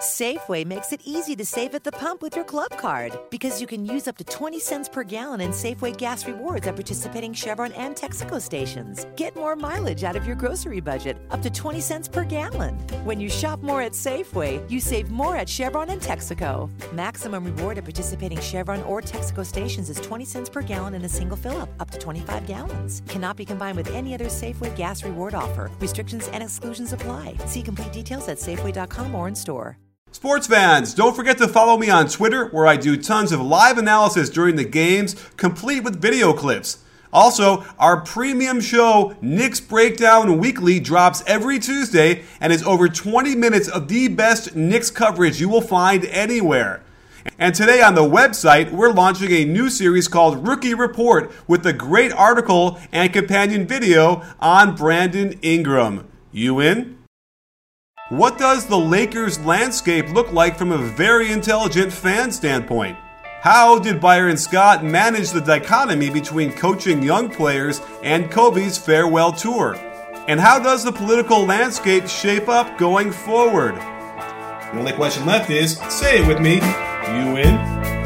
Safeway makes it easy to save at the pump with your club card because you can use up to 20 cents per gallon in Safeway gas rewards at participating Chevron and Texaco stations. Get more mileage out of your grocery budget, up to 20 cents per gallon. When you shop more at Safeway, you save more at Chevron and Texaco. Maximum reward at participating Chevron or Texaco stations is 20 cents per gallon in a single fill up, up to 25 gallons. Cannot be combined with any other Safeway gas reward offer. Restrictions and exclusions apply. See complete details at Safeway.com or in store. Sports fans, don't forget to follow me on Twitter where I do tons of live analysis during the games, complete with video clips. Also, our premium show, Knicks Breakdown Weekly, drops every Tuesday and is over 20 minutes of the best Knicks coverage you will find anywhere. And today on the website, we're launching a new series called Rookie Report with a great article and companion video on Brandon Ingram. You in? What does the Lakers landscape look like from a very intelligent fan standpoint? How did Byron Scott manage the dichotomy between coaching young players and Kobe's farewell tour? And how does the political landscape shape up going forward? The only question left is say it with me. You in?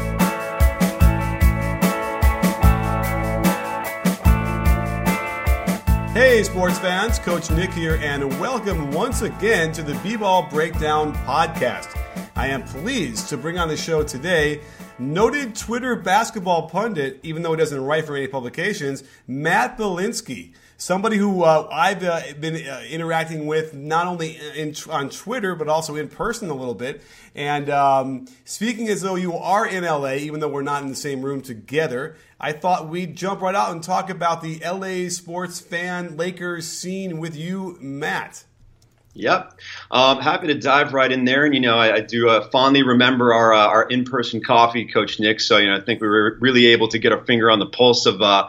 Hey, sports fans, Coach Nick here, and welcome once again to the B Ball Breakdown Podcast. I am pleased to bring on the show today noted Twitter basketball pundit, even though he doesn't write for any publications, Matt Bilinsky somebody who uh, I've uh, been uh, interacting with not only in, on Twitter but also in person a little bit. And um, speaking as though you are in LA, even though we're not in the same room together, I thought we'd jump right out and talk about the LA sports fan Lakers scene with you, Matt. Yep. Um, happy to dive right in there. And, you know, I, I do uh, fondly remember our, uh, our in person coffee, Coach Nick. So, you know, I think we were really able to get our finger on the pulse of, uh,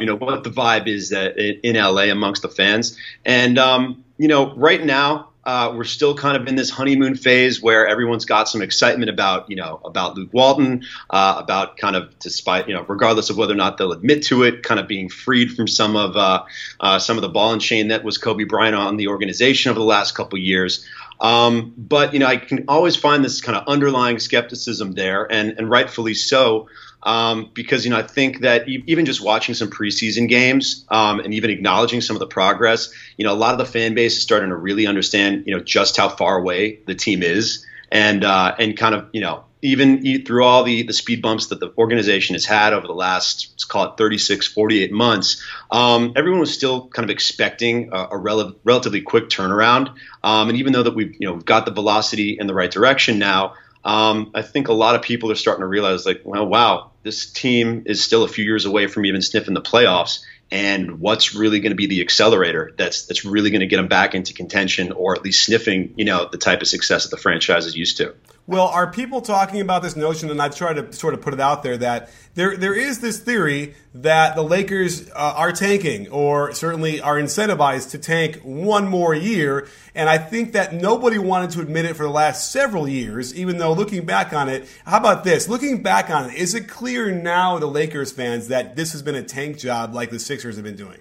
you know, what the vibe is in LA amongst the fans. And, um, you know, right now, uh, we're still kind of in this honeymoon phase where everyone's got some excitement about, you know, about Luke Walton, uh, about kind of, despite, you know, regardless of whether or not they'll admit to it, kind of being freed from some of uh, uh some of the ball and chain that was Kobe Bryant on the organization over the last couple years. Um, but you know, I can always find this kind of underlying skepticism there, and and rightfully so um, because you know I think that even just watching some preseason games um, and even acknowledging some of the progress, you know, a lot of the fan base is starting to really understand, you know, just how far away the team is, and uh, and kind of you know even through all the, the speed bumps that the organization has had over the last, let's call it 36, 48 months, um, everyone was still kind of expecting a, a rel- relatively quick turnaround. Um, and even though that we've, you know, got the velocity in the right direction now, um, I think a lot of people are starting to realize, like, well, wow, this team is still a few years away from even sniffing the playoffs. And what's really going to be the accelerator that's that's really going to get them back into contention, or at least sniffing, you know, the type of success that the franchise is used to. Well, are people talking about this notion, and I've tried to sort of put it out there, that there there is this theory that the Lakers uh, are tanking, or certainly are incentivized to tank one more year, and I think that nobody wanted to admit it for the last several years, even though looking back on it, how about this? Looking back on it, is it clear now, the Lakers fans, that this has been a tank job like the Sixers have been doing?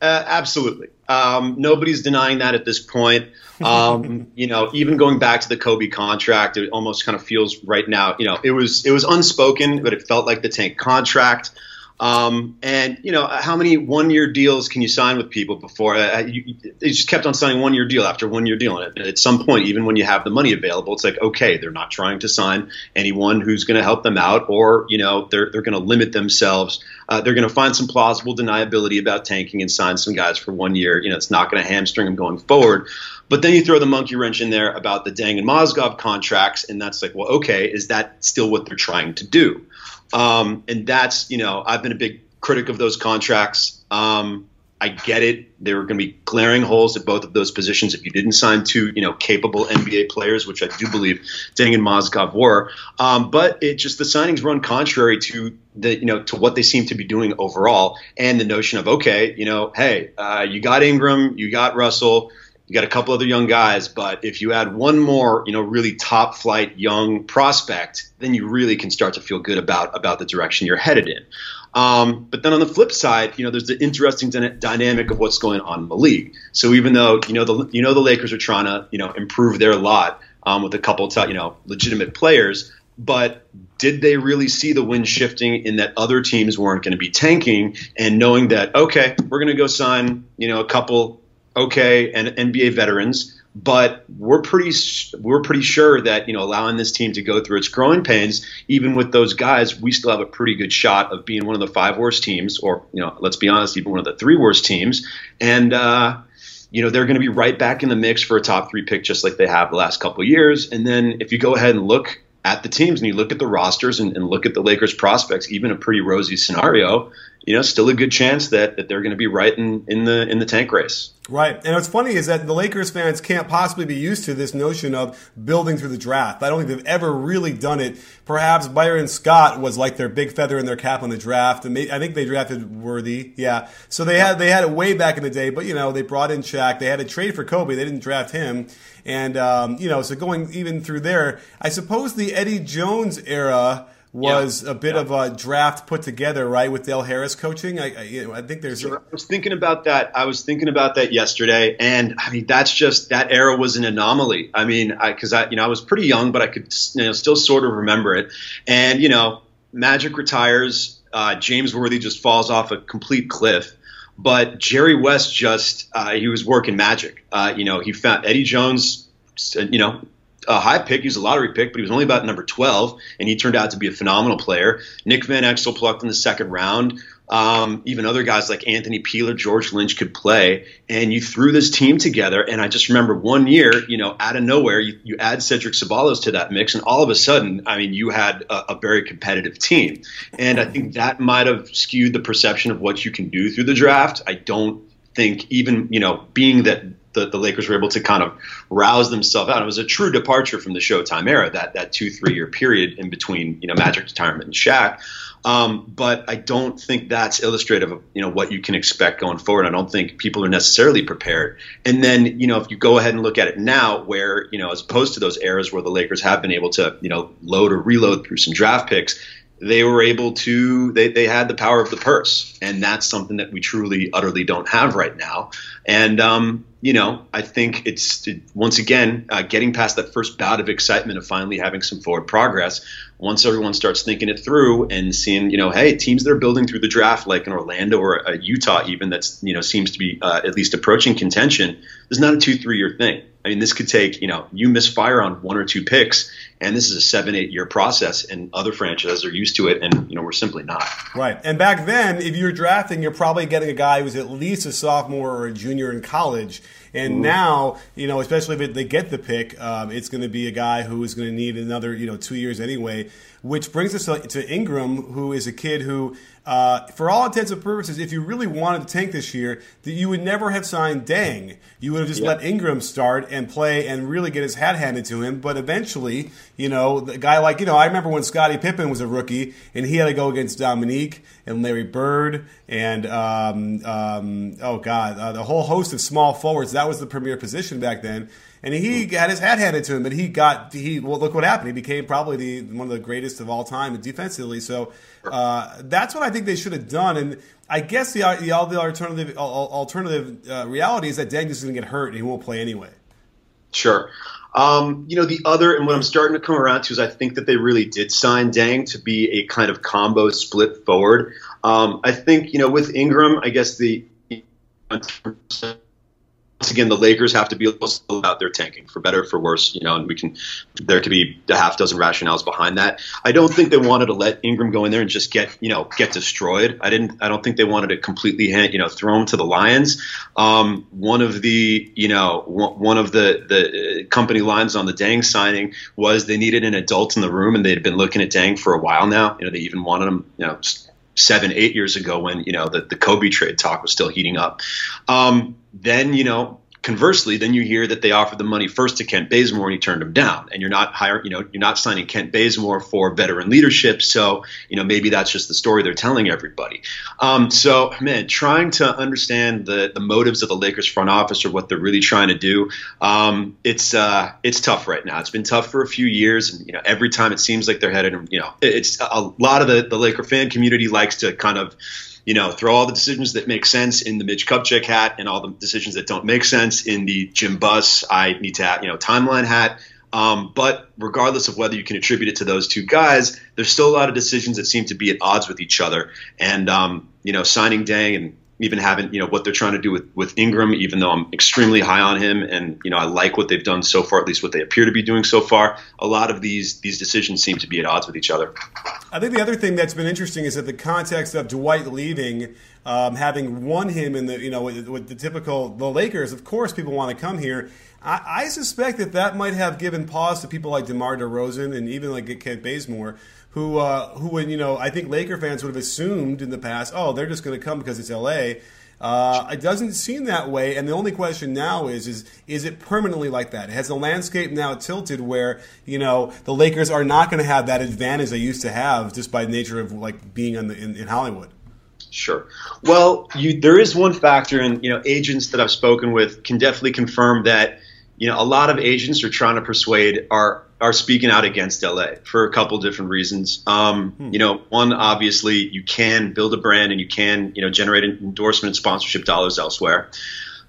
Uh, absolutely. Um, nobody's denying that at this point. Um, you know, even going back to the Kobe contract, it almost kind of feels right now. You know, it was it was unspoken, but it felt like the tank contract. Um, and you know, how many one-year deals can you sign with people before? Uh, you, they just kept on signing one-year deal after one-year deal, and at, at some point, even when you have the money available, it's like, okay, they're not trying to sign anyone who's going to help them out, or you know, they're they're going to limit themselves. Uh, they're going to find some plausible deniability about tanking and sign some guys for one year. You know, it's not going to hamstring them going forward. But then you throw the monkey wrench in there about the Deng and Mozgov contracts, and that's like, well, okay, is that still what they're trying to do? Um, and that's, you know, I've been a big critic of those contracts. Um, I get it. There are going to be glaring holes at both of those positions if you didn't sign two, you know, capable NBA players, which I do believe Deng and Mozgov were. Um, but it just the signings run contrary to the, you know, to what they seem to be doing overall, and the notion of okay, you know, hey, uh, you got Ingram, you got Russell. You got a couple other young guys, but if you add one more, you know, really top flight young prospect, then you really can start to feel good about about the direction you're headed in. Um, but then on the flip side, you know, there's the interesting dynamic of what's going on in the league. So even though you know the you know the Lakers are trying to you know improve their lot um, with a couple of you know legitimate players, but did they really see the wind shifting in that other teams weren't going to be tanking and knowing that okay, we're going to go sign you know a couple okay and NBA veterans but we're pretty we're pretty sure that you know allowing this team to go through its growing pains, even with those guys, we still have a pretty good shot of being one of the five worst teams, or you know, let's be honest, even one of the three worst teams, and. Uh, you know they're going to be right back in the mix for a top three pick, just like they have the last couple years. And then if you go ahead and look at the teams and you look at the rosters and, and look at the Lakers prospects, even a pretty rosy scenario, you know, still a good chance that, that they're going to be right in, in the in the tank race. Right. And what's funny is that the Lakers fans can't possibly be used to this notion of building through the draft. I don't think they've ever really done it. Perhaps Byron Scott was like their big feather in their cap on the draft, and they, I think they drafted Worthy. Yeah. So they had they had it way back in the day, but you know they brought in Shaq. They had a trade for Kobe. They didn't draft him, and um, you know so going even through there, I suppose the Eddie Jones era was yeah. a bit yeah. of a draft put together, right, with Del Harris coaching. I, I, you know, I think there's. I was thinking about that. I was thinking about that yesterday, and I mean, that's just that era was an anomaly. I mean, because I, I, you know, I was pretty young, but I could, you know, still sort of remember it. And you know, Magic retires. Uh, James Worthy just falls off a complete cliff. But Jerry West just uh, he was working magic. Uh, you know, he found Eddie Jones. You know, a high pick. He was a lottery pick, but he was only about number 12, and he turned out to be a phenomenal player. Nick Van Exel plucked in the second round. Um, even other guys like Anthony Peeler, George Lynch could play, and you threw this team together. And I just remember one year, you know, out of nowhere, you, you add Cedric Ceballos to that mix, and all of a sudden, I mean, you had a, a very competitive team. And I think that might have skewed the perception of what you can do through the draft. I don't think even you know being that the, the Lakers were able to kind of rouse themselves out. It was a true departure from the Showtime era, that that two three year period in between you know Magic retirement and Shaq. Um, but I don't think that's illustrative of you know what you can expect going forward. I don't think people are necessarily prepared. And then you know if you go ahead and look at it now, where you know as opposed to those eras where the Lakers have been able to you know load or reload through some draft picks, they were able to they, they had the power of the purse and that's something that we truly utterly don't have right now and um, you know i think it's once again uh, getting past that first bout of excitement of finally having some forward progress once everyone starts thinking it through and seeing you know hey teams that are building through the draft like an orlando or utah even that's you know seems to be uh, at least approaching contention this is not a two three year thing I mean, this could take, you know, you misfire on one or two picks, and this is a seven, eight year process, and other franchises are used to it, and, you know, we're simply not. Right. And back then, if you're drafting, you're probably getting a guy who's at least a sophomore or a junior in college. And mm now, you know, especially if they get the pick, um, it's going to be a guy who is going to need another, you know, two years anyway. Which brings us to Ingram, who is a kid who uh, for all intents and purposes, if you really wanted to tank this year, that you would never have signed Deng. You would have just yep. let Ingram start and play and really get his hat handed to him. But eventually, you know, the guy like you know, I remember when Scottie Pippen was a rookie and he had to go against Dominique and Larry Bird and um, um, oh god, uh, the whole host of small forwards. That was the premier position back then and he had his hat handed to him, but he got he well look what happened. He became probably the one of the greatest of all time defensively. So uh, that's what I think they should have done. And I guess the the, the alternative alternative uh, reality is that Deng is going to get hurt and he won't play anyway. Sure. Um, you know, the other, and what I'm starting to come around to is I think that they really did sign Deng to be a kind of combo split forward. Um, I think, you know, with Ingram, I guess the once again, the Lakers have to be about their tanking for better for worse, you know, and we can there could be a half dozen rationales behind that. I don't think they wanted to let Ingram go in there and just get you know get destroyed. I didn't. I don't think they wanted to completely hand, you know throw him to the Lions. Um, one of the you know one of the the company lines on the Deng signing was they needed an adult in the room, and they had been looking at Deng for a while now. You know, they even wanted him you know seven, eight years ago when you know the, the Kobe trade talk was still heating up. Um, then you know Conversely, then you hear that they offered the money first to Kent Bazemore and he turned him down. And you're not hiring, you know, you're not signing Kent Bazemore for veteran leadership. So, you know, maybe that's just the story they're telling everybody. Um, so, man, trying to understand the the motives of the Lakers front office or what they're really trying to do, um, it's uh, it's tough right now. It's been tough for a few years, and you know, every time it seems like they're headed, you know, it's a lot of the the Laker fan community likes to kind of you know, throw all the decisions that make sense in the Mitch Kupchak hat and all the decisions that don't make sense in the Jim Buss, I need to have, you know, timeline hat. Um, but regardless of whether you can attribute it to those two guys, there's still a lot of decisions that seem to be at odds with each other. And, um, you know, signing Deng and even having you know what they're trying to do with with Ingram, even though I'm extremely high on him, and you know I like what they've done so far, at least what they appear to be doing so far. A lot of these these decisions seem to be at odds with each other. I think the other thing that's been interesting is that the context of Dwight leaving, um, having won him in the you know with, with, the typical the Lakers, of course people want to come here. I, I suspect that that might have given pause to people like DeMar DeRozan and even like Kent Bazemore who uh, who would you know I think Laker fans would have assumed in the past, oh, they're just going to come because it's L.A. Uh, it doesn't seem that way, and the only question now is is is it permanently like that? Has the landscape now tilted where you know the Lakers are not going to have that advantage they used to have just by nature of like being the, in, in Hollywood? Sure. Well, you, there is one factor, and you know, agents that I've spoken with can definitely confirm that you know a lot of agents are trying to persuade our are speaking out against LA for a couple different reasons. Um, hmm. You know, one obviously you can build a brand and you can you know generate endorsement and sponsorship dollars elsewhere.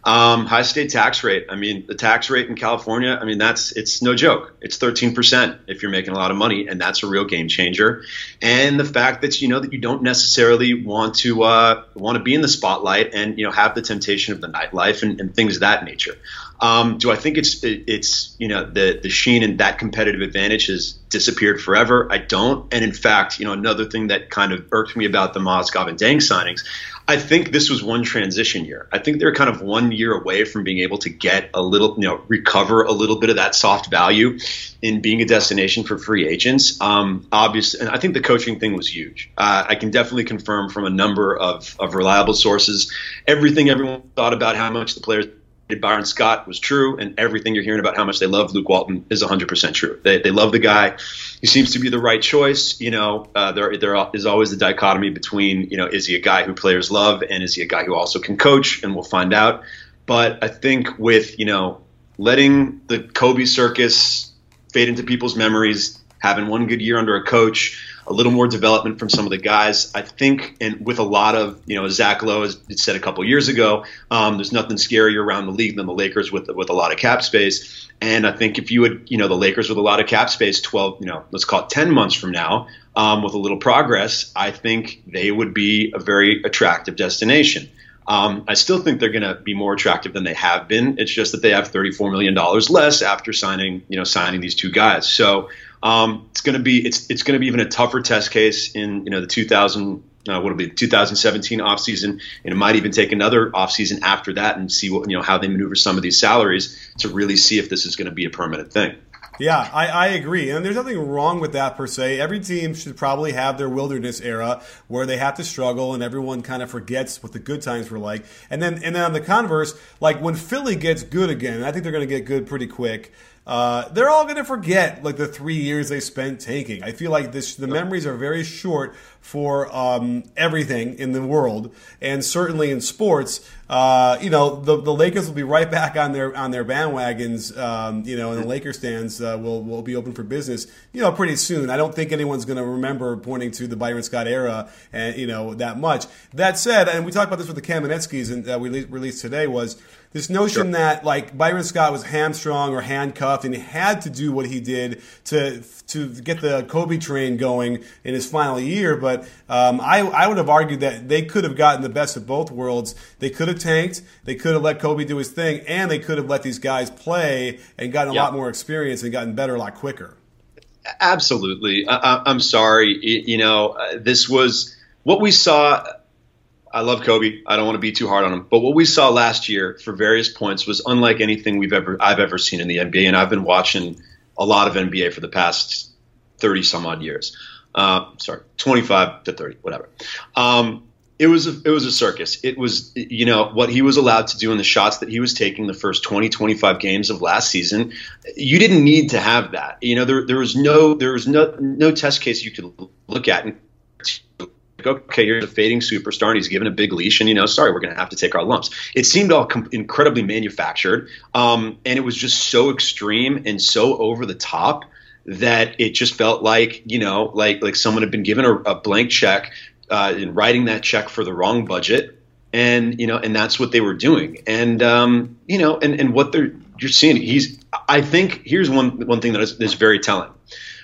Um, high state tax rate. I mean, the tax rate in California. I mean, that's it's no joke. It's 13 percent if you're making a lot of money, and that's a real game changer. And the fact that you know that you don't necessarily want to uh, want to be in the spotlight and you know have the temptation of the nightlife and, and things of that nature. Um, do I think it's it's you know the the sheen and that competitive advantage has disappeared forever? I don't. And in fact, you know another thing that kind of irked me about the Mozgov and Deng signings, I think this was one transition year. I think they're kind of one year away from being able to get a little, you know, recover a little bit of that soft value in being a destination for free agents. Um, obviously, and I think the coaching thing was huge. Uh, I can definitely confirm from a number of, of reliable sources everything everyone thought about how much the players Byron Scott was true, and everything you're hearing about how much they love Luke Walton is 100% true. They, they love the guy. He seems to be the right choice. You know, uh, there, there is always the dichotomy between, you know, is he a guy who players love and is he a guy who also can coach? And we'll find out. But I think with, you know, letting the Kobe circus fade into people's memories, having one good year under a coach, a little more development from some of the guys. I think, and with a lot of, you know, Zach Lowe has said a couple years ago, um, there's nothing scarier around the league than the Lakers with with a lot of cap space. And I think if you would, you know, the Lakers with a lot of cap space, 12, you know, let's call it 10 months from now, um, with a little progress, I think they would be a very attractive destination. Um, I still think they're going to be more attractive than they have been. It's just that they have $34 million less after signing, you know, signing these two guys. So um, it's going to be it's it's going to be even a tougher test case in you know the 2000 uh, what'll be 2017 offseason, and it might even take another offseason after that and see what you know how they maneuver some of these salaries to really see if this is going to be a permanent thing. Yeah, I, I, agree. And there's nothing wrong with that per se. Every team should probably have their wilderness era where they have to struggle and everyone kind of forgets what the good times were like. And then and then on the converse, like when Philly gets good again, I think they're to get good pretty quick. Uh, they're all going to forget like the three years they spent tanking. I feel like this the memories are very short for um, everything in the world, and certainly in sports. Uh, you know, the, the Lakers will be right back on their on their bandwagons. Um, you know, and the Lakers stands uh, will will be open for business. You know, pretty soon. I don't think anyone's going to remember pointing to the Byron Scott era, and you know that much. That said, and we talked about this with the Kamenetzkys and that we released today was this notion sure. that like Byron Scott was hamstrung or handcuffed and he had to do what he did to to get the Kobe train going in his final year. But um, I I would have argued that they could have gotten the best of both worlds. They could have tanked. They could have let Kobe do his thing, and they could have let these guys play and gotten a yep. lot more experience and gotten better a lot quicker. Absolutely. I, am sorry. You know, uh, this was what we saw I love Kobe. I don't want to be too hard on him. But what we saw last year for various points was unlike anything we've ever I've ever seen in the NBA, and I've been watching a lot of NBA for the past thirty some odd years. Uh, sorry, 25 to 30, whatever. Um, it was a, it was a circus. It was you know what he was allowed to do in the shots that he was taking the first 20 25 games of last season. You didn't need to have that. You know there there was no there was no no test case you could look at and okay, you're a fading superstar and he's given a big leash, and you know, sorry, we're going to have to take our lumps. It seemed all com- incredibly manufactured, um, and it was just so extreme and so over the top that it just felt like you know, like like someone had been given a, a blank check uh, in writing that check for the wrong budget, and you know, and that's what they were doing. And um, you know, and and what they're you're seeing, he's. I think here's one one thing that is, is very telling.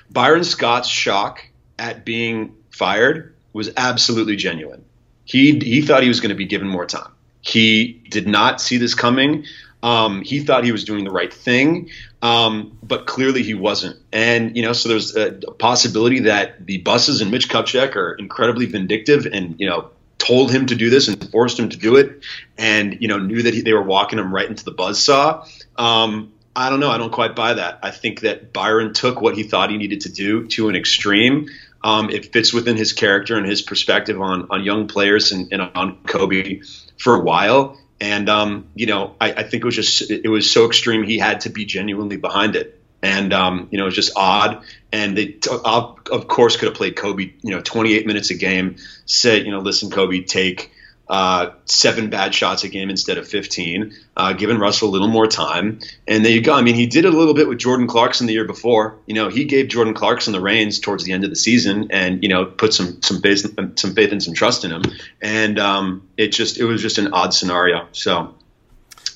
Byron Scott's shock at being fired was absolutely genuine. He he thought he was going to be given more time. He did not see this coming. Um, he thought he was doing the right thing, um, but clearly he wasn't. And you know, so there's a, possibility that the Busses and Mitch Kupchak are incredibly vindictive, and you know, told him to do this and forced him to do it, and you know, knew that he, they were walking him right into the buzz saw. Um, I don't know. I don't quite buy that. I think that Byron took what he thought he needed to do to an extreme. Um, it fits within his character and his perspective on on young players and, and on Kobe for a while. And um, you know, I, I, think it was just it was so extreme. He had to be genuinely behind it, and um, you know, it was just odd. And they, of course, could have played Kobe, you know, 28 minutes a game. Said, you know, listen, Kobe, take uh, seven bad shots a game instead of 15, uh, giving Russell a little more time. And there you go. I mean, he did it a little bit with Jordan Clarkson the year before. You know, he gave Jordan Clarkson the reins towards the end of the season, and you know, put some some faith, some faith and some trust in him. And um, it just it was just an odd scenario. So.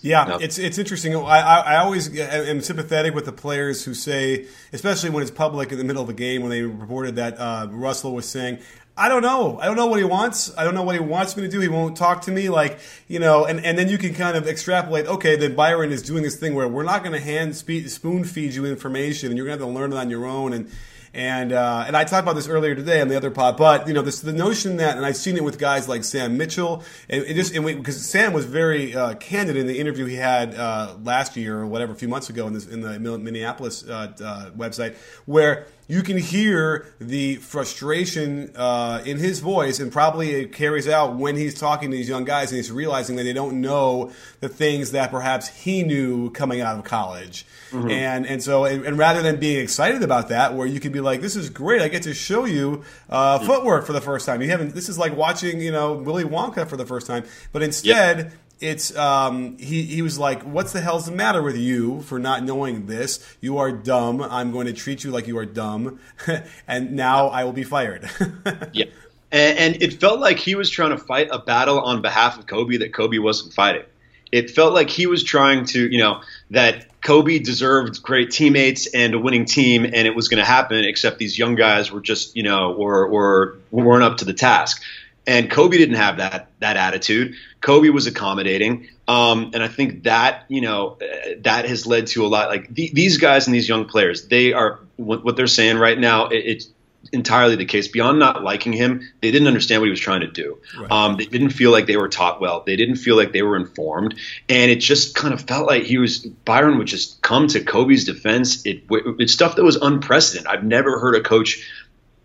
Yeah, no. it's it's interesting. I, I, I always am sympathetic with the players who say, especially when it's public in the middle of a game, when they reported that uh, Russell was saying, I don't know. I don't know what he wants. I don't know what he wants me to do. He won't talk to me. Like, you know, and, and then you can kind of extrapolate, okay, then Byron is doing this thing where we're not going to hand spoon feed you information and you're going to have to learn it on your own. And, and uh, and I talked about this earlier today on the other pod, but you know this the notion that, and I've seen it with guys like Sam Mitchell, and it just and we, because Sam was very uh, candid in the interview he had uh, last year or whatever, a few months ago in this in the Minneapolis uh, uh, website, where you can hear the frustration uh, in his voice, and probably it carries out when he's talking to these young guys and he's realizing that they don't know the things that perhaps he knew coming out of college. Mm-hmm. And and so and, and, rather than being excited about that, where you could be like, "This is great! I get to show you uh, footwork for the first time." You haven't. This is like watching you know Willy Wonka for the first time. But instead, yep it's um, he he was like, "What's the hell's the matter with you for not knowing this? You are dumb. I'm going to treat you like you are dumb, and now I will be fired." yeah, and, and, it felt like he was trying to fight a battle on behalf of Kobe that Kobe wasn't fighting. It felt like he was trying to, you know, that Kobe deserved great teammates and a winning team, and it was going to happen. Except these young guys were just, you know, or or weren't up to the task. And Kobe didn't have that that attitude. Kobe was accommodating, um, and I think that you know uh, that has led to a lot. Like the, these guys and these young players, they are what, what they're saying right now. It, it's entirely the case. Beyond not liking him, they didn't understand what he was trying to do. Right. Um, they didn't feel like they were taught well. They didn't feel like they were informed, and it just kind of felt like he was Byron would just come to Kobe's defense. It, it's stuff that was unprecedented. I've never heard a coach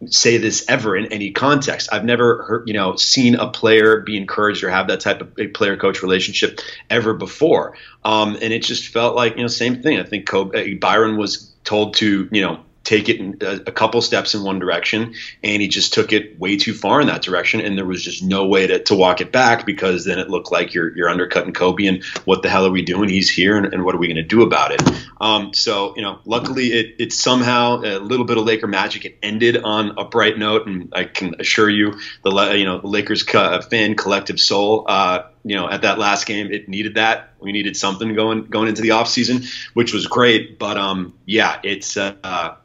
say this ever in any context. I've never heard, you know, seen a player be encouraged or have that type of player coach relationship ever before. Um, and it just felt like, you know, same thing. I think Kobe, Byron was told to, you know, take it a, a, couple steps in one direction, and he just took it way too far in that direction, and there was just no way to, to walk it back because then it looked like you're you're undercutting Kobe, and what the hell are we doing? He's here, and, and what are we going to do about it? Um, so you know, luckily it it somehow a little bit of Laker magic. It ended on a bright note, and I can assure you the you know the Lakers fan collective soul. Uh, you know, at that last game, it needed that. We needed something going going into the offseason, which was great. But um, yeah, it's uh,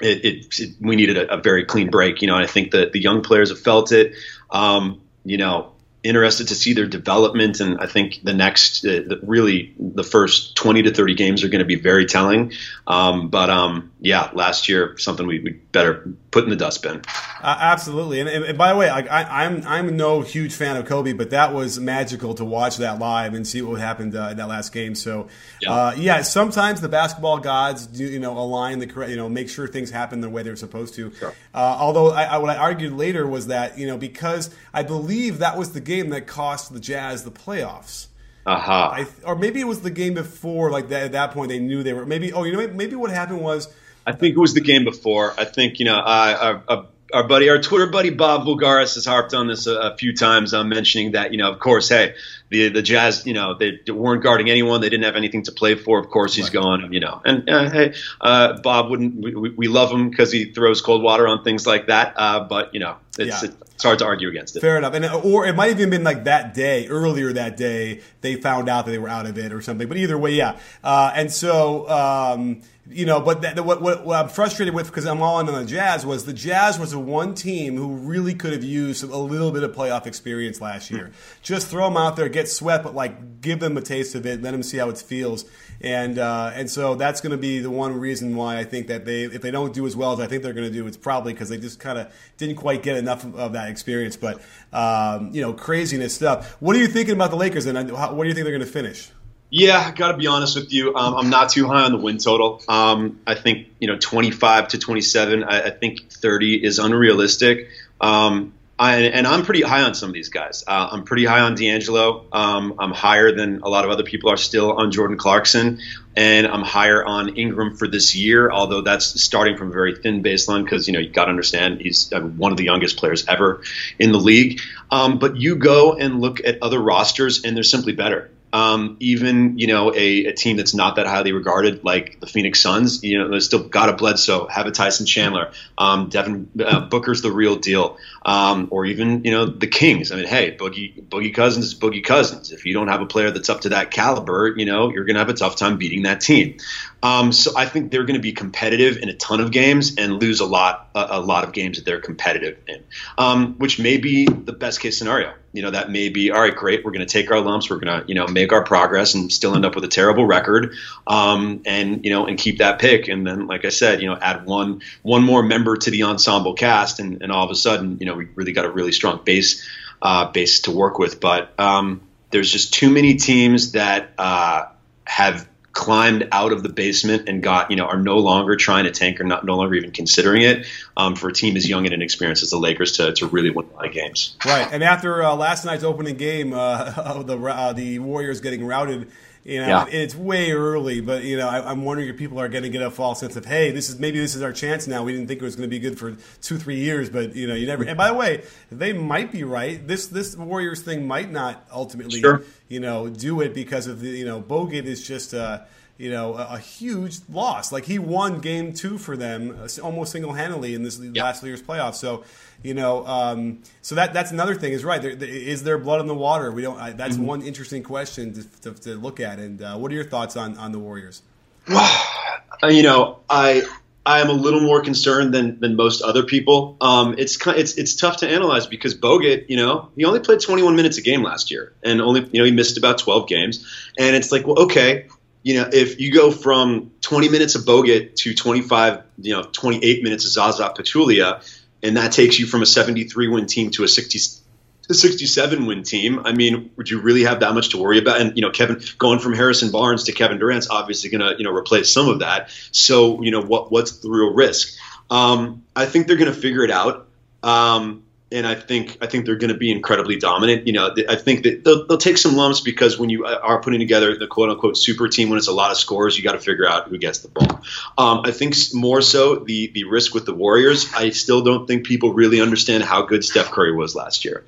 it, it, it, we needed a, a, very clean break. You know, I think that the young players have felt it. Um, you know, interested to see their development, and I think the next, uh, the, really, the first twenty to thirty games are going to be very telling. Um, but um, yeah, last year something we, we better put in the dustbin. Uh, absolutely, and, and, by the way, I, am I'm, I'm no huge fan of Kobe, but that was magical to watch that live and see what happened uh, in that last game. So, yeah. Uh, yeah. sometimes the basketball gods do you know align the correct, you know, make sure things happen the way they're supposed to. Sure. Uh, although I, I, what I argued later was that you know because I believe that was the game that cost the Jazz the playoffs. Uh-huh. or maybe it was the game before. Like that, at that point, they knew they were. Maybe. Oh, you know, maybe what happened was. I think it was the game before. I think you know, uh, uh, our buddy, our Twitter buddy Bob Voulgaris has harped on this a, a few times. I'm mentioning that, you know, of course, hey, the the Jazz, you know, they weren't guarding anyone. They didn't have anything to play for. Of course, he's right. gone, you know. And uh, hey, uh, Bob wouldn't. We, we love him because he throws cold water on things like that. Uh, but you know, it's, yeah. it's hard to argue against it. Fair enough. And or it might have even been like that day, earlier that day, they found out that they were out of it or something. But either way, yeah. Uh, and so. Um, you know, but that, what, what, what, I'm frustrated with because I'm all in on the Jazz was the Jazz was the one team who really could have used a little bit of playoff experience last year. Mm-hmm. Just throw them out there, get swept, but like give them a taste of it, let them see how it feels, and uh, and so that's going to be the one reason why I think that they if they don't do as well as I think they're going to do, it's probably because they just kind of didn't quite get enough of, that experience. But um, you know, craziness stuff. What are you thinking about the Lakers, and what do you think they're going to finish? Yeah, I got to be honest with you. Um, I'm not too high on the win total. Um, I think you know 25 to 27. I, I think 30 is unrealistic. Um, I, and I'm pretty high on some of these guys. Uh, I'm pretty high on D'Angelo. Um, I'm higher than a lot of other people are still on Jordan Clarkson, and I'm higher on Ingram for this year. Although that's starting from a very thin baseline because you know you got to understand he's uh, one of the youngest players ever in the league. Um, but you go and look at other rosters, and they're simply better. Um, even you know a, a, team that's not that highly regarded, like the Phoenix Suns, you know they still got a Bledsoe, have a Tyson Chandler, um, Devin uh, Booker's the real deal, um, or even you know the Kings. I mean, hey, Boogie Boogie Cousins is Boogie Cousins. If you don't have a player that's up to that caliber, you know you're to have a tough time beating that team. Um, so I think they're going to be competitive in a ton of games and lose a lot a, a lot of games that they're competitive in, um, which may be the best case scenario. You know that may be all right. Great, we're going to take our lumps. We're going to you know make our progress and still end up with a terrible record, um, and you know and keep that pick. And then, like I said, you know add one one more member to the ensemble cast, and, and all of a sudden, you know we really got a really strong base uh, base to work with. But um, there's just too many teams that uh, have climbed out of the basement and got you know are no longer trying to tank or not no longer even considering it um, for a team as young and inexperienced as the Lakers to, to really win a lot of games. Right, and after uh, last night's opening game, uh, the uh, the Warriors getting routed. You know, yeah. it's way early, but you know, I, am wondering if people are going to get a false sense of, hey, this is maybe this is our chance now. We didn't think it was going to be good for two, three years, but you know, you never. And by the way, they might be right. This this Warriors thing might not ultimately, sure. you know, do it because of the you know, Bogut is just. Uh, you know, a, a, huge loss. Like he won game two for them uh, almost single handedly in this yep. last year's playoffs. So, you know, um, so that that's another thing is right. There, there, is there blood in the water? We don't. I, that's mm-hmm. one interesting question to, to, to look at. And uh, what are your thoughts on on the Warriors? you know, I. I am a little more concerned than, than most other people. Um, it's it's it's tough to analyze because Bogut, you know, he only played 21 minutes a game last year, and only you know he missed about 12 games. And it's like, well, okay, you know, if you go from 20 minutes of Bogut to 25, you know, 28 minutes of Zaza Pachulia, and that takes you from a 73 win team to a 60, a 67 win team. I mean, would you really have that much to worry about? And you know, Kevin going from Harrison Barnes to Kevin Durant's obviously going to you know replace some of that. So you know, what what's the real risk? Um, I think they're going to figure it out. Um, and I think I think they're going to be incredibly dominant. You know, I think that they'll, they'll, take some lumps because when you are putting together the quote unquote super team, when it's a lot of scores, you got to figure out who gets the ball. Um, I think more so the the risk with the Warriors. I still don't think people really understand how good Steph Curry was last year.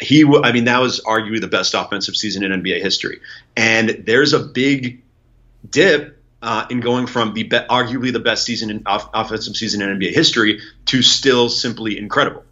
He, I mean, that was arguably the best offensive season in NBA history, and there's a big dip uh, in going from the be- arguably the best season in off- offensive season in NBA history to still simply incredible.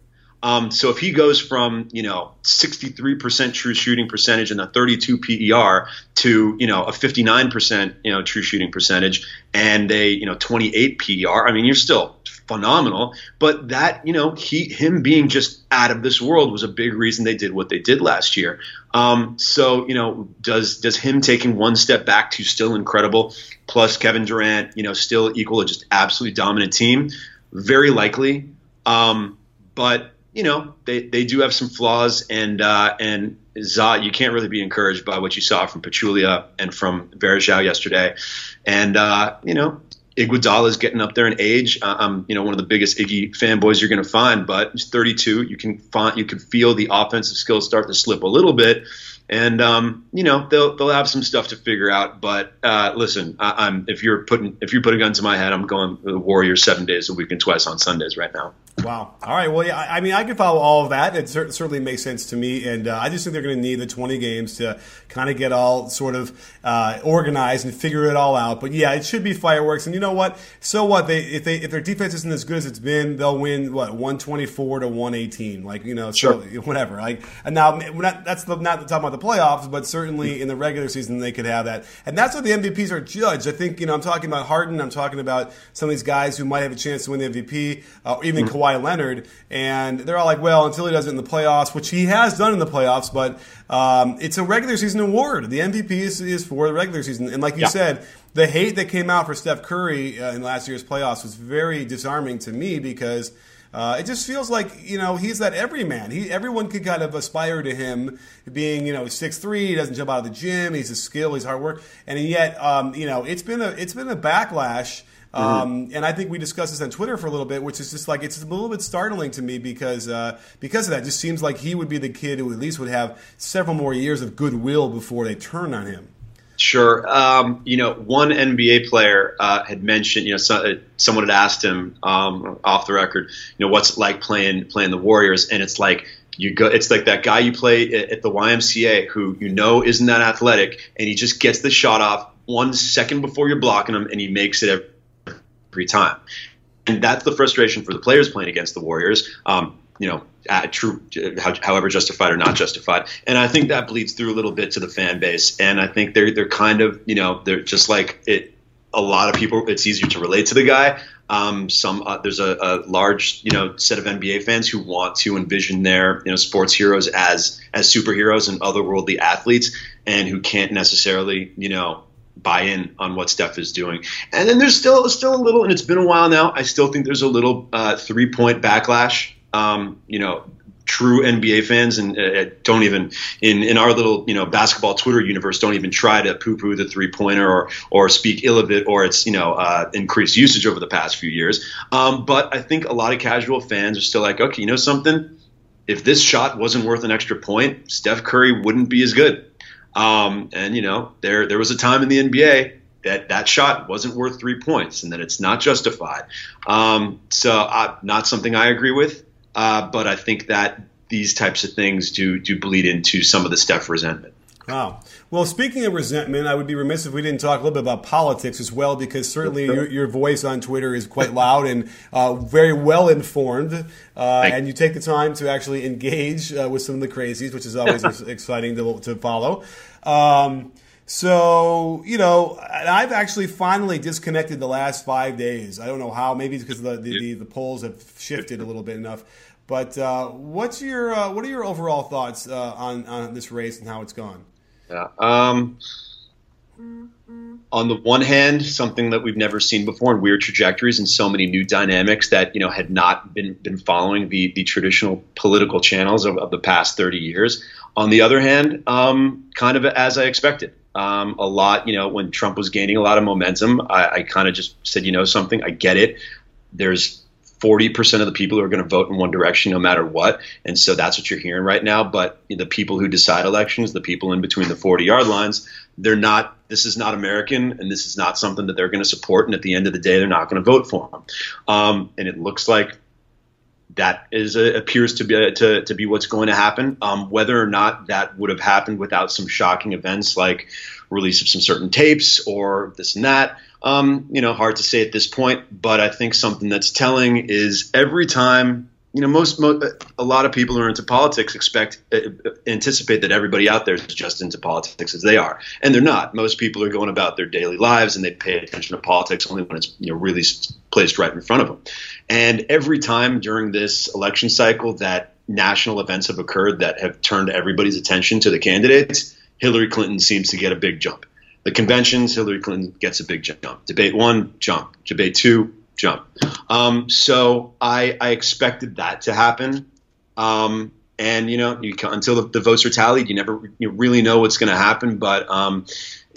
Um, so if he goes from you know 63% true shooting percentage and a 32 PER to you know a 59% you know true shooting percentage and a you know 28 PER, I mean you're still phenomenal. But that you know he him being just out of this world was a big reason they did what they did last year. Um, so you know does does him taking one step back to still incredible, plus Kevin Durant you know still equal a just absolutely dominant team, very likely. Um, but you know, they, they do have some flaws, and uh, and Za, you can't really be encouraged by what you saw from Pachulia and from Varejao yesterday, and uh, you know, Iguodala is getting up there in age. Uh, I'm, you know, one of the biggest Iggy fanboys you're going to find, but he's 32. You can find, you can feel the offensive skills start to slip a little bit, and um, you know they'll they'll have some stuff to figure out. But uh, listen, I, am if you're putting if you put a gun to my head, I'm going to the Warriors seven days a week and twice on Sundays right now. Wow. All right. Well, yeah. I mean, I can follow all of that. It certainly makes sense to me, and uh, I just think they're going to need the 20 games to kind of get all sort of uh, organized and figure it all out. But yeah, it should be fireworks. And you know what? So what? They if they if their defense isn't as good as it's been, they'll win what 124 to 118. Like you know, sure. So, whatever. Like and now not, that's the, not talking about the playoffs, but certainly in the regular season they could have that. And that's what the MVPs are judged. I think you know I'm talking about Harden. I'm talking about some of these guys who might have a chance to win the MVP, uh, or even mm-hmm. Kawhi Kawhi Leonard, and they're all like, well, until he does it in the playoffs, which he has done in the playoffs, but um, it's a regular season award. The MVP is, is for the regular season, and like you yeah. said, the hate that came out for Steph Curry uh, in last year's playoffs was very disarming to me because. Uh, it just feels like you know he's that everyman. He everyone could kind of aspire to him being you know six three. He doesn't jump out of the gym. He's a skill. He's hard work. And yet um, you know it's been a it's been a backlash. Um, and I think we discussed this on Twitter for a little bit, which is just like it's a little bit startling to me because uh, because of that. It just seems like he would be the kid who at least would have several more years of goodwill before they turn on him. Sure. Um, you know, one NBA player uh, had mentioned, you know, so, uh, someone had asked him um, off the record, you know, what's it like playing playing the Warriors, and it's like you go, it's like that guy you play at, at the YMCA who you know isn't that athletic, and he just gets the shot off one second before you're blocking him, and he makes it every time. And that's the frustration for the players playing against the Warriors. Um, you know, true, however justified or not justified, and I think that bleeds through a little bit to the fan base. And I think they're they're kind of you know they're just like it. A lot of people, it's easier to relate to the guy. Um, some uh, there's a, a, large you know set of NBA fans who want to envision their you know sports heroes as as superheroes and otherworldly athletes, and who can't necessarily you know buy in on what Steph is doing. And then there's still still a little, and it's been a while now. I still think there's a little uh, three point backlash. Um, you know, true NBA fans and uh, don't even in in our little you know basketball Twitter universe don't even try to poo poo the three pointer or or speak ill of it or its you know uh, increased usage over the past few years. Um, but I think a lot of casual fans are still like, okay, you know something. If this shot wasn't worth an extra point, Steph Curry wouldn't be as good. Um, and you know, there there was a time in the NBA that that shot wasn't worth three points and that it's not justified. Um, so uh, not something I agree with, uh, but I think that these types of things do do bleed into some of the Steph resentment. Wow. Well, speaking of resentment, I would be remiss if we didn't talk a little bit about politics as well, because certainly your, your voice on Twitter is quite loud and uh, very well informed, uh, and you take the time to actually engage uh, with some of the crazies, which is always exciting to, to follow. Um, so, you know, I've actually finally disconnected the last five days. I don't know how. Maybe it's because the, the, the, the polls have shifted a little bit enough. But uh, what's your uh, what are your overall thoughts uh, on on this race and how it's gone? Yeah. Um, on the one hand, something that we've never seen before and weird trajectories and so many new dynamics that you know had not been been following the the traditional political channels of, of the past 30 years. On the other hand, um, kind of as I expected. Um, a lot, you know, when Trump was gaining a lot of momentum, I, I kind of just said, you know, something. I get it. There's 40% of the people are going to vote in one direction no matter what. And so that's what you're hearing right now. But the people who decide elections, the people in between the 40 yard lines, they're not, this is not American and this is not something that they're going to support. And at the end of the day, they're not going to vote for them. Um, and it looks like that is uh, appears to be uh, to, to be what's going to happen. Um, whether or not that would have happened without some shocking events like release of some certain tapes or this and that, um, you know, hard to say at this point, but I think something that's telling is every time, you know, most, most a lot of people who are into politics expect uh, anticipate that everybody out there is just into politics as they are, and they're not. Most people are going about their daily lives and they pay attention to politics only when it's you know really placed right in front of them. And every time during this election cycle that national events have occurred that have turned everybody's attention to the candidates, Hillary Clinton seems to get a big jump. The conventions, Hillary Clinton gets a big jump. Debate one, jump. Debate two, jump. Um, so I, I expected that to happen. Um, and you know, you, until the, the, votes are tallied, you never you really know what's going to happen. But um,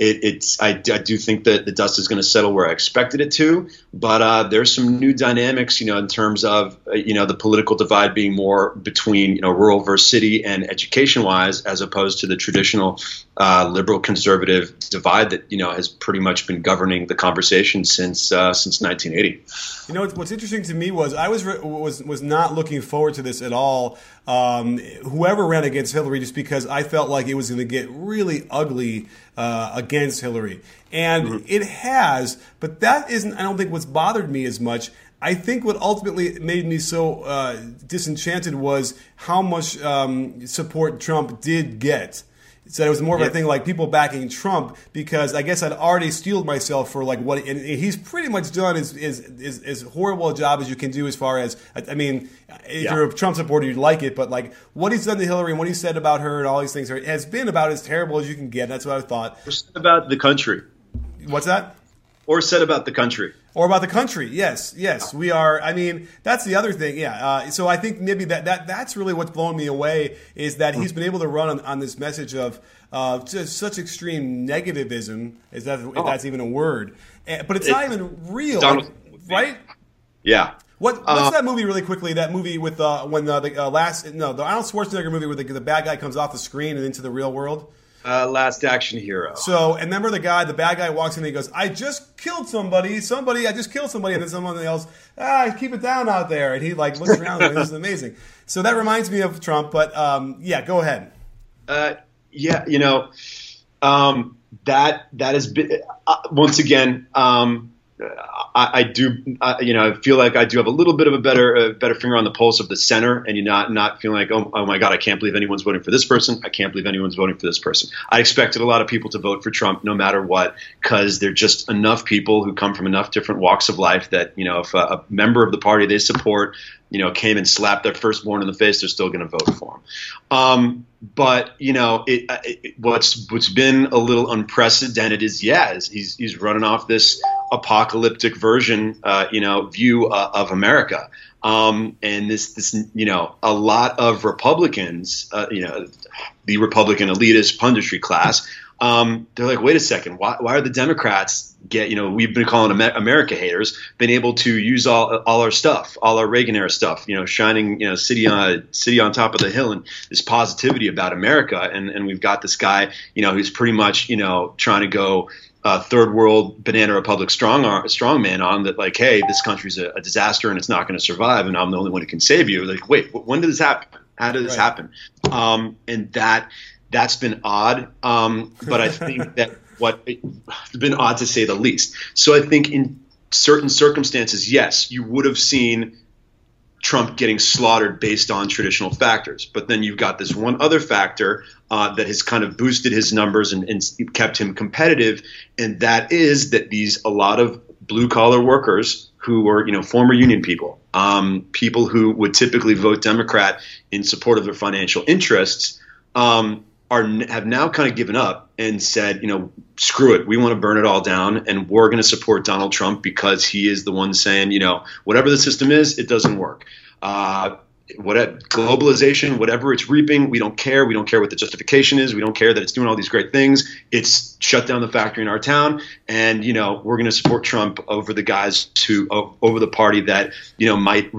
it, it's I, I, do think that the dust is going to settle where I expected it to. But uh, there's some new dynamics, you know, in terms of uh, you know the political divide being more between you know rural versus city and education wise, as opposed to the traditional uh, liberal conservative divide that you know has pretty much been governing the conversation since uh, since 1980. You know what's interesting to me was I was was was not looking forward to this at all. Um, whoever ran against Hillary, just because I felt like it was going to get really ugly uh, against Hillary, and mm-hmm. it has. But that isn't. I don't think what's bothered me as much. I think what ultimately made me so uh, disenchanted was how much um, support Trump did get said it was more of a thing like people backing Trump because I guess I'd already steeled myself for like what and he's pretty much done as is is as horrible a job as you can do as far as I mean if yeah. you're a Trump supporter you'd like it but like what he's done to Hillary and what he said about her and all these things has been about as terrible as you can get. That's what I thought. About the country. What's that? Or said about the country or about the country. Yes, yes, we are. I mean, that's the other thing. Yeah. Uh, so I think maybe that, that that's really what's blown me away is that he's been able to run on, on this message of uh, just such extreme negativism. Is that oh. if that's even a word? And, but it's it, not even real, like, right? Yeah. What, what's uh, that movie really quickly? That movie with uh, when the, the uh, last no the Arnold Schwarzenegger movie where the, the bad guy comes off the screen and into the real world. Uh, Last Action Hero. So, and remember the guy, the bad guy walks in and he goes, I just killed somebody, somebody, I just killed somebody. And then someone else, ah, keep it down out there. And he like looks around and this is amazing. So that reminds me of Trump, but um, yeah, go ahead. Uh, yeah, you know, um, that, that has been, uh, once again, um, I, I do, I, you know, I feel like I do have a little bit of a better, a better finger on the pulse of the center, and you're not not feeling like, oh, oh my God, I can't believe anyone's voting for this person. I can't believe anyone's voting for this person. I expected a lot of people to vote for Trump, no matter what, because they're just enough people who come from enough different walks of life that you know, if a, a member of the party they support you know, came and slapped their firstborn in the face, they're still going to vote for him. Um, but you know, it, it, what's what's been a little unprecedented is yeah, is he's he's running off this apocalyptic version, uh, you know, view uh, of America. Um, and this, this, you know, a lot of Republicans, uh, you know, the Republican elitist punditry class um, they're like, wait a second, why, why, are the Democrats get, you know, we've been calling America haters, been able to use all, all our stuff, all our Reagan era stuff, you know, shining, you know, city on city on top of the hill and this positivity about America. And, and we've got this guy, you know, who's pretty much, you know, trying to go, uh, third world banana republic strong strong man on that like hey this country's a, a disaster and it's not going to survive and i'm the only one who can save you like wait when did this happen how did this right. happen um, and that that's been odd. Um, but I think that what it's been odd to say the least. So I think in certain circumstances, yes, you would have seen Trump getting slaughtered based on traditional factors. But then you've got this one other factor uh, that has kind of boosted his numbers and, and, kept him competitive, and that is that these a lot of blue collar workers who were you know former union people, um, people who would typically vote Democrat in support of their financial interests. Um, are have now kind of given up and said, you know, screw it, we want to burn it all down, and we're going to support Donald Trump because he is the one saying, you know, whatever the system is, it doesn't work. Uh, whatever globalization, whatever it's reaping, we don't care. We don't care what the justification is. We don't care that it's doing all these great things. It's shut down the factory in our town, and you know we're going to support Trump over the guys who over the party that you know might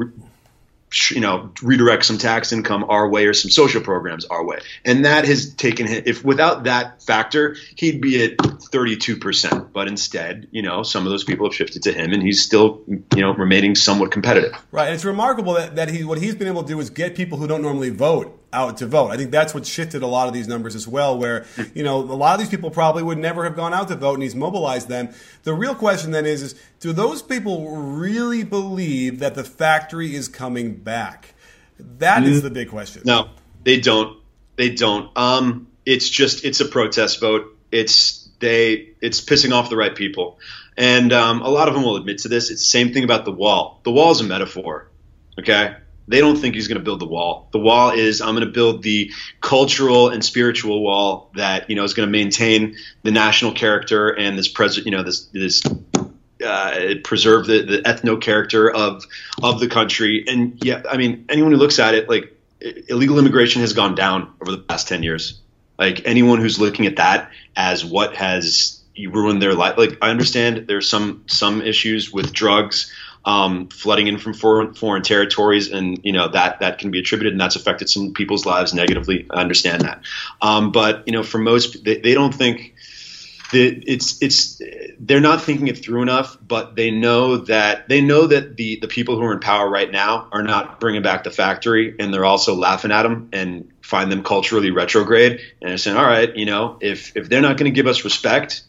you know redirect some tax income our way or some social programs our way. And that has taken him if without that factor he'd be at 32% but instead you know some of those people have shifted to him and he's still you know remaining somewhat competitive. Right. And it's remarkable that, that he what he's been able to do is get people who don't normally vote out to vote. I think that's what shifted a lot of these numbers as well, where, you know, a lot of these people probably would never have gone out to vote and he's mobilized them. The real question then is, is do those people really believe that the factory is coming back? That is mm-hmm. the big question. No, they don't. They don't. Um, it's just, it's a protest vote. It's, they, it's pissing off the right people. And um, a lot of them will admit to this. It's the same thing about the wall. The wall is a metaphor. Okay they don't think he's going to build the wall. The wall is I'm going to build the cultural and spiritual wall that you know is going to maintain the national character and this president, you know, this this uh, preserve the, the ethno character of of the country. And yeah, I mean, anyone who looks at it, like illegal immigration has gone down over the past ten years. Like anyone who's looking at that as what has ruined their life, like I understand there's some some issues with drugs. Um, flooding in from foreign, foreign territories, and you know that that can be attributed, and that's affected some people's lives negatively. I understand that, um, but you know, for most, they, they don't think it's it's they're not thinking it through enough, but they know that they know that the the people who are in power right now are not bringing back the factory, and they're also laughing at them and find them culturally retrograde, and they're saying, all right, you know, if if they're not going to give us respect,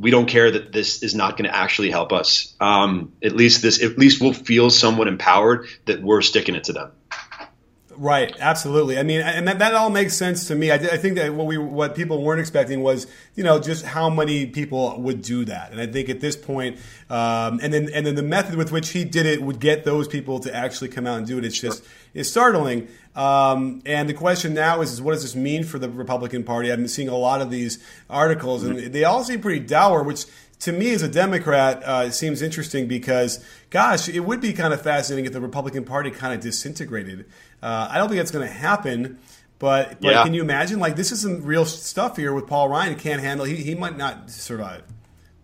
we don't care that this is not going to actually help us. Um, at least this, at least we'll feel somewhat empowered that we're sticking it to them. Right, absolutely. I mean, and that, that all makes sense to me. I, I, think that what we what people weren't expecting was, you know, just how many people would do that. And I think at this point, um, and then and then the method with which he did it would get those people to actually come out and do it. It's just is startling. Um, and the question now is, is, what does this mean for the Republican Party? I've been seeing a lot of these articles, and they all seem pretty dour, which to me as a Democrat uh, seems interesting because, gosh, it would be kind of fascinating if the Republican Party kind of disintegrated. Uh, I don't think that's going to happen. But, but yeah. can you imagine? Like, this is some real stuff here with Paul Ryan. Can't handle. He, he might not survive.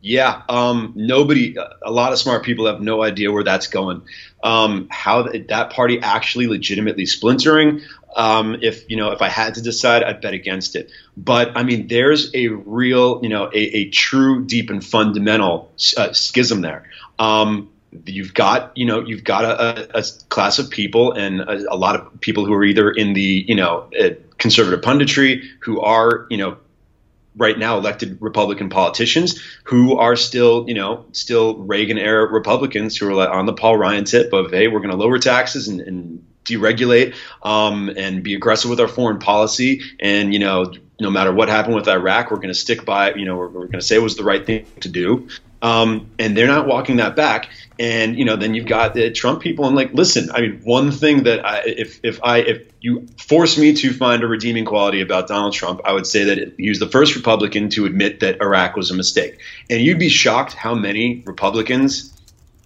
Yeah, um, nobody. A lot of smart people have no idea where that's going. Um, how that party actually legitimately splintering. Um, if you know, if I had to decide, I'd bet against it. But I mean, there's a real, you know, a, a true, deep, and fundamental uh, schism there. Um, you've got you know you've got a, a class of people and a, a, lot of people who are either in the you know uh, conservative punditry who are you know right now elected Republican politicians who are still you know still Reagan era Republicans who are on the Paul Ryan tip of hey we're going to lower taxes and, and deregulate um, and be aggressive with our foreign policy. And you know no matter what happened with Iraq we're going to stick by you know we're, we're going to say it was the right thing to do um, and they're not walking that back. And you know, then you've got the Trump people. And like, listen, I mean, one thing that I, if if I if you force me to find a redeeming quality about Donald Trump, I would say that he was the first Republican to admit that Iraq was a mistake. And you'd be shocked how many Republicans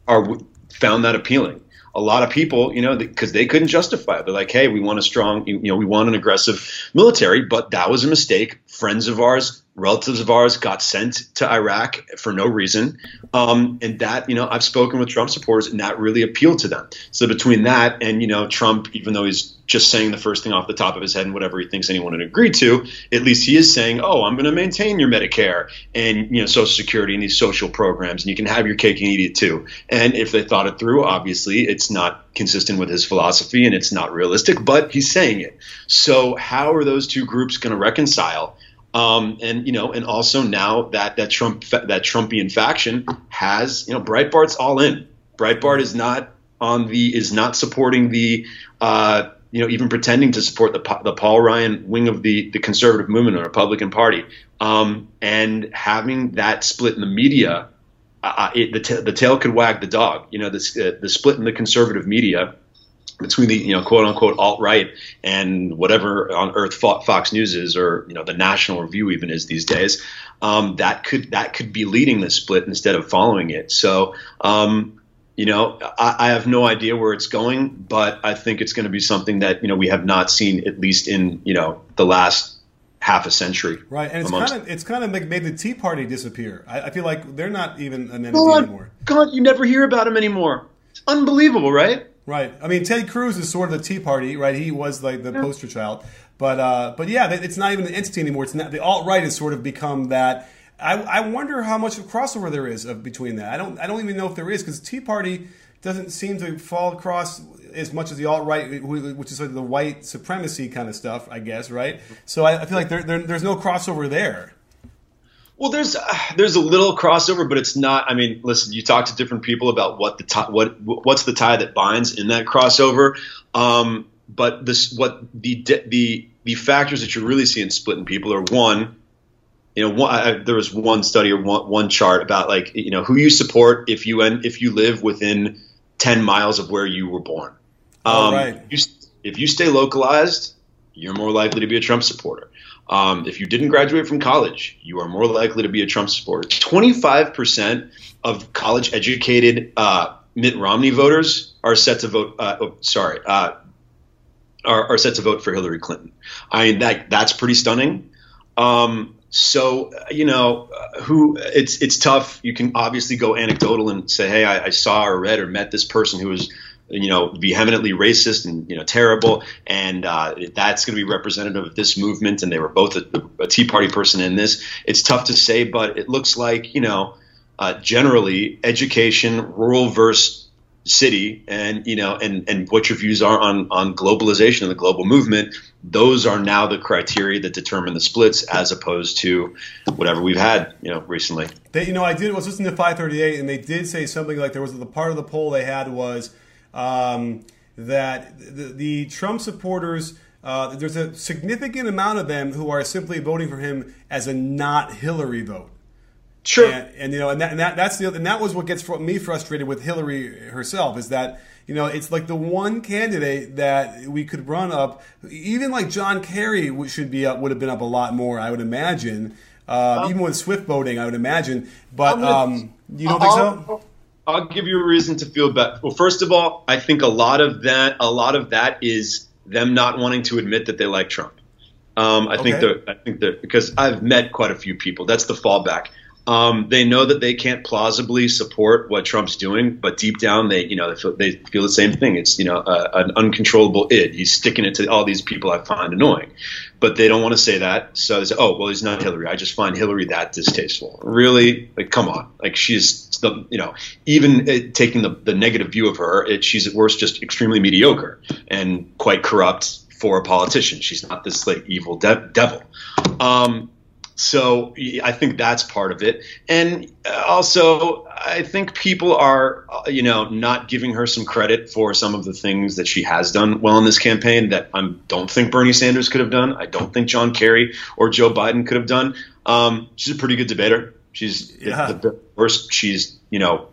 are found that appealing a lot of people, you know, because they couldn't justify it. They're like, hey, we want a strong, you know, we want an aggressive military, but that was a mistake. Friends of ours, relatives of ours got sent to Iraq for no reason. Um, and that, you know, I've spoken with Trump supporters and that really appealed to them. So between that and, you know, Trump, even though he's just saying the first thing off the top of his head and whatever he thinks anyone would agree to, at least he is saying, oh, I'm going to maintain your Medicare and, you know, Social Security and these social programs and you can have your cake and eat it too. And if they thought it through, obviously it's not consistent with his philosophy and it's not realistic, but he's saying it. So how are those two groups going to reconcile? Um, and you know, and also now that that Trump that Trumpian faction has, you know, Breitbart's all in. Breitbart is not on the is not supporting the uh, you know, even pretending to support the the Paul Ryan wing of the the conservative movement or Republican Party, um, and having that split in the media, uh, it, the t- the tail could wag the dog. You know, this uh, the split in the conservative media between the you know quote unquote alt right and whatever on earth Fox News is or you know the National Review even is these days, um, that could that could be leading the split instead of following it. So um, you know, I, I, have no idea where it's going, but I think it's going to be something that you know we have not seen at least in you know the last half a century. Right, and it's kind of it's kind of made the Tea Party disappear. I, I feel like they're not even an entity God, anymore. God, you never hear about them anymore. It's unbelievable, right? Right. I mean, Ted Cruz is sort of the Tea Party, right? He was like the yeah. poster child, but uh, but yeah, it's not even an entity anymore. It's not the alt right has sort of become that I, I wonder how much of crossover there is of, between that. I don't I don't even know if there is because Tea Party doesn't seem to fall across as much as the alt right, which is like the white supremacy kind of stuff, I guess, right? So I, I feel like there, there, there's no crossover there. Well, there's uh, there's a little crossover, but it's not. I mean, listen, you talk to different people about what the tie, what what's the tie that binds in that crossover. Um, but this what the the the factors that you're really seeing splitting people are one you know, one, I, there was one study or one, one chart about like, you know, who you support if you end, if you live within 10 miles of where you were born. Um, right. you, if you stay localized, you're more likely to be a Trump supporter. Um, if you didn't graduate from college, you are more likely to be a Trump supporter. 25% of college educated uh, Mitt Romney voters are set to vote. Uh, oh, sorry, uh, are, are, set to vote for Hillary Clinton. I mean that that's pretty stunning. Um, so you know, who it's it's tough. You can obviously go anecdotal and say, hey, I, I saw or read or met this person who was you know, vehemently racist and you know terrible, and uh, that's going to be representative of this movement. And they were both a, a, Tea Party person in this. It's tough to say, but it looks like you know, uh, generally, education, rural versus city, and you know, and and what your views are on on globalization and the global movement. Those are now the criteria that determine the splits, as opposed to whatever we've had, you know, recently. They, you know, I did was listening to 538, and they did say something like there was the part of the poll they had was um, that the, the, Trump supporters. Uh, there's a significant amount of them who are simply voting for him as a not Hillary vote. Sure. And, and you know, and that, and that that's the and that was what gets me frustrated with Hillary herself is that you know it's like the one candidate that we could run up. Even like John Kerry should be up, would have been up a lot more, I would imagine. Uh, um, even with Swift boating, I would imagine. But um, you don't think so? I'll give you a reason to feel better. Well, first of all, I think a lot of that, a lot of that is them not wanting to admit that they like Trump. Um, I okay. think that I think that because I've met quite a few people. That's the fallback. Um, they know that they can't plausibly support what Trump's doing, but deep down they, you know, they feel, they feel the same thing. It's you know uh, an uncontrollable id. He's sticking it to all these people I find annoying, but they don't want to say that. So they say, oh well, he's not Hillary. I just find Hillary that distasteful. Really, like come on, like she's the you know even uh, taking the, the negative view of her, it, she's at worst just extremely mediocre and quite corrupt for a politician. She's not this like evil de- devil. Um, so I think that's part of it. And also, I think people are, uh, you know, not giving her some credit for some of the things that she has done well in this campaign that I don't think Bernie Sanders could have done. I don't think John Kerry or Joe Biden could have done. Um, she's a pretty good debater. She's yeah. the worst. She's, you know,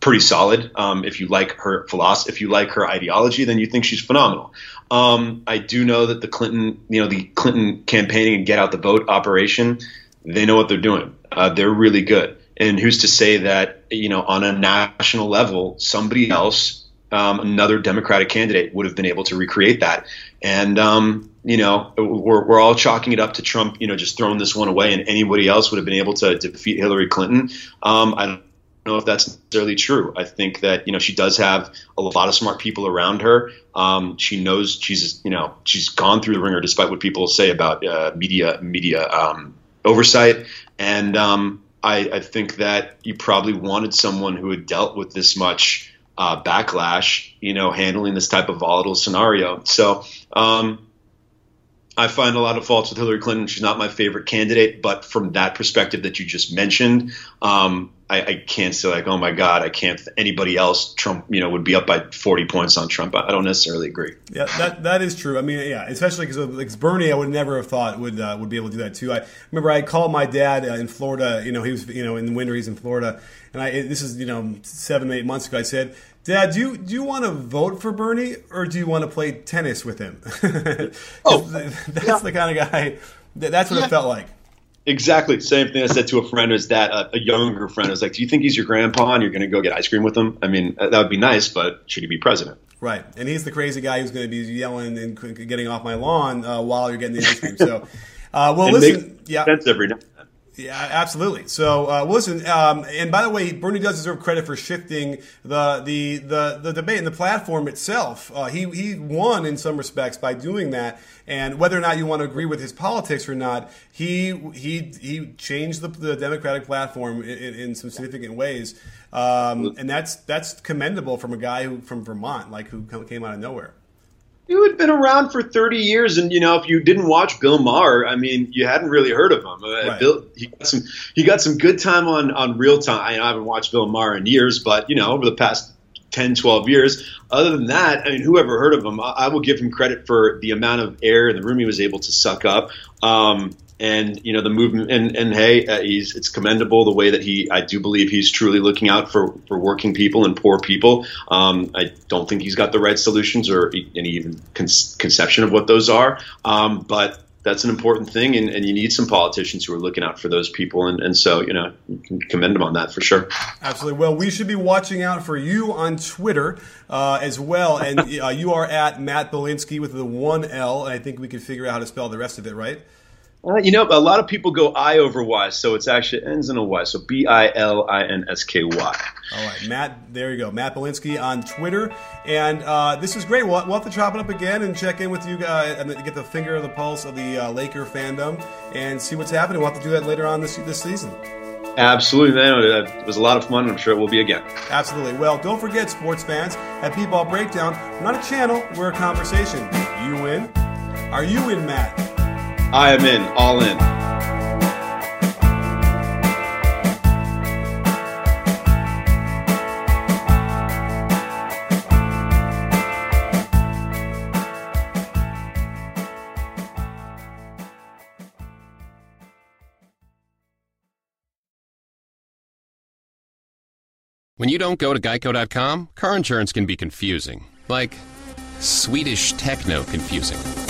pretty solid. Um, if you like her philosophy, if you like her ideology, then you think she's phenomenal. Um, I do know that the Clinton, you know, the Clinton campaigning and get out the vote operation, they know what they're doing. Uh, they're really good. And who's to say that, you know, on a national level, somebody else, um, another Democratic candidate would have been able to recreate that. And, um, you know, we're, we're all chalking it up to Trump, you know, just throwing this one away and anybody else would have been able to defeat Hillary Clinton. Um, I know if that's necessarily true. I think that you know she does have a lot of smart people around her. Um, she knows she's you know she's gone through the ringer, despite what people say about uh, media media um, oversight. And um, I, I, think that you probably wanted someone who had dealt with this much uh, backlash, you know, handling this type of volatile scenario. So. Um, I find a lot of faults with Hillary Clinton. She's not my favorite candidate, but from that perspective that you just mentioned, um, I, I, can't say like, oh my God, I can't. Anybody else, Trump, you know, would be up by forty points on Trump. I don't necessarily agree. Yeah, that that is true. I mean, yeah, especially because like Bernie, I would never have thought would uh, would be able to do that too. I remember I called my dad uh, in Florida. You know, he was you know in the winter he's in Florida, and I this is you know seven eight months ago. I said. Dad, do you do you want to vote for Bernie or do you want to play tennis with him? oh, that's yeah. the kind of guy. That's what yeah. it felt like. Exactly. Same thing I said to a friend is that uh, a younger friend I was like, "Do you think he's your grandpa and you're going to go get ice cream with him? I mean, that would be nice, but should he be president?" Right. And he's the crazy guy who's going to be yelling and getting off my lawn uh, while you're getting the ice cream. So, uh, well, and listen, yeah, sense every now. Yeah, absolutely. So, uh, listen, um, and by the way, Bernie does deserve credit for shifting the the the, the debate and the platform itself. Uh, he he won in some respects by doing that, and whether or not you want to agree with his politics or not, he he he changed the, the Democratic platform in, in, in some significant ways, um, and that's that's commendable from a guy who from Vermont, like who came out of nowhere you had been around for 30 years, and you know if you didn't watch Bill Maher, I mean, you hadn't really heard of him. Uh, right. Bill, he got some he got some good time on on real time. I, I haven't watched Bill Maher in years, but you know over the past 10, 12 years. Other than that, I mean, whoever heard of him, I, I, will give him credit for the amount of air in the room he was able to suck up. Um, and you know the movement and and hey uh, he's it's commendable the way that he I do believe he's truly looking out for for working people and poor people um, I don't think he's got the right solutions or any even con- conception of what those are um, but that's an important thing, and, and, you need some politicians who are looking out for those people, and, and so you know, you can commend them on that for sure. Absolutely. Well, we should be watching out for you on Twitter uh, as well, and uh, you are at Matt Bilinsky with the one L, and I think we can figure out how to spell the rest of it, right? Uh, you know, a lot of people go I over Y, so it's actually ends in a Y. So B I L I N S K Y. All right, Matt. There you go, Matt Bilinsky on Twitter, and uh, this is great. We'll, we'll, have to chop it up again and check in with you guys and get the finger of the pulse of the uh, Laker fandom and see what's happening. We'll have to do that later on this this season. Absolutely, man. It was a lot of fun, I'm sure it will be again. Absolutely. Well, don't forget, sports fans, at P-Ball Breakdown, we're not a channel, we're a conversation. You in? Are you in, Matt? I am in, all in. When you don't go to geico.com, car insurance can be confusing. Like Swedish techno confusing.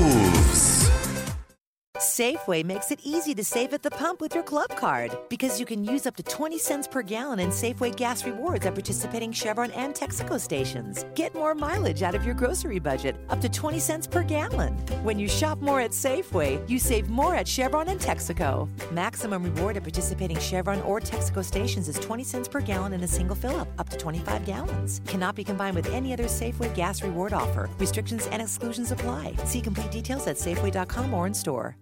Safeway makes it easy to save at the pump with your club card because you can use up to 20 cents per gallon in Safeway gas rewards at participating Chevron and Texaco stations. Get more mileage out of your grocery budget, up to 20 cents per gallon. When you shop more at Safeway, you save more at Chevron and Texaco. Maximum reward at participating Chevron or Texaco stations is 20 cents per gallon in a single fill up, up to 25 gallons. Cannot be combined with any other Safeway gas reward offer. Restrictions and exclusions apply. See complete details at Safeway.com or in store.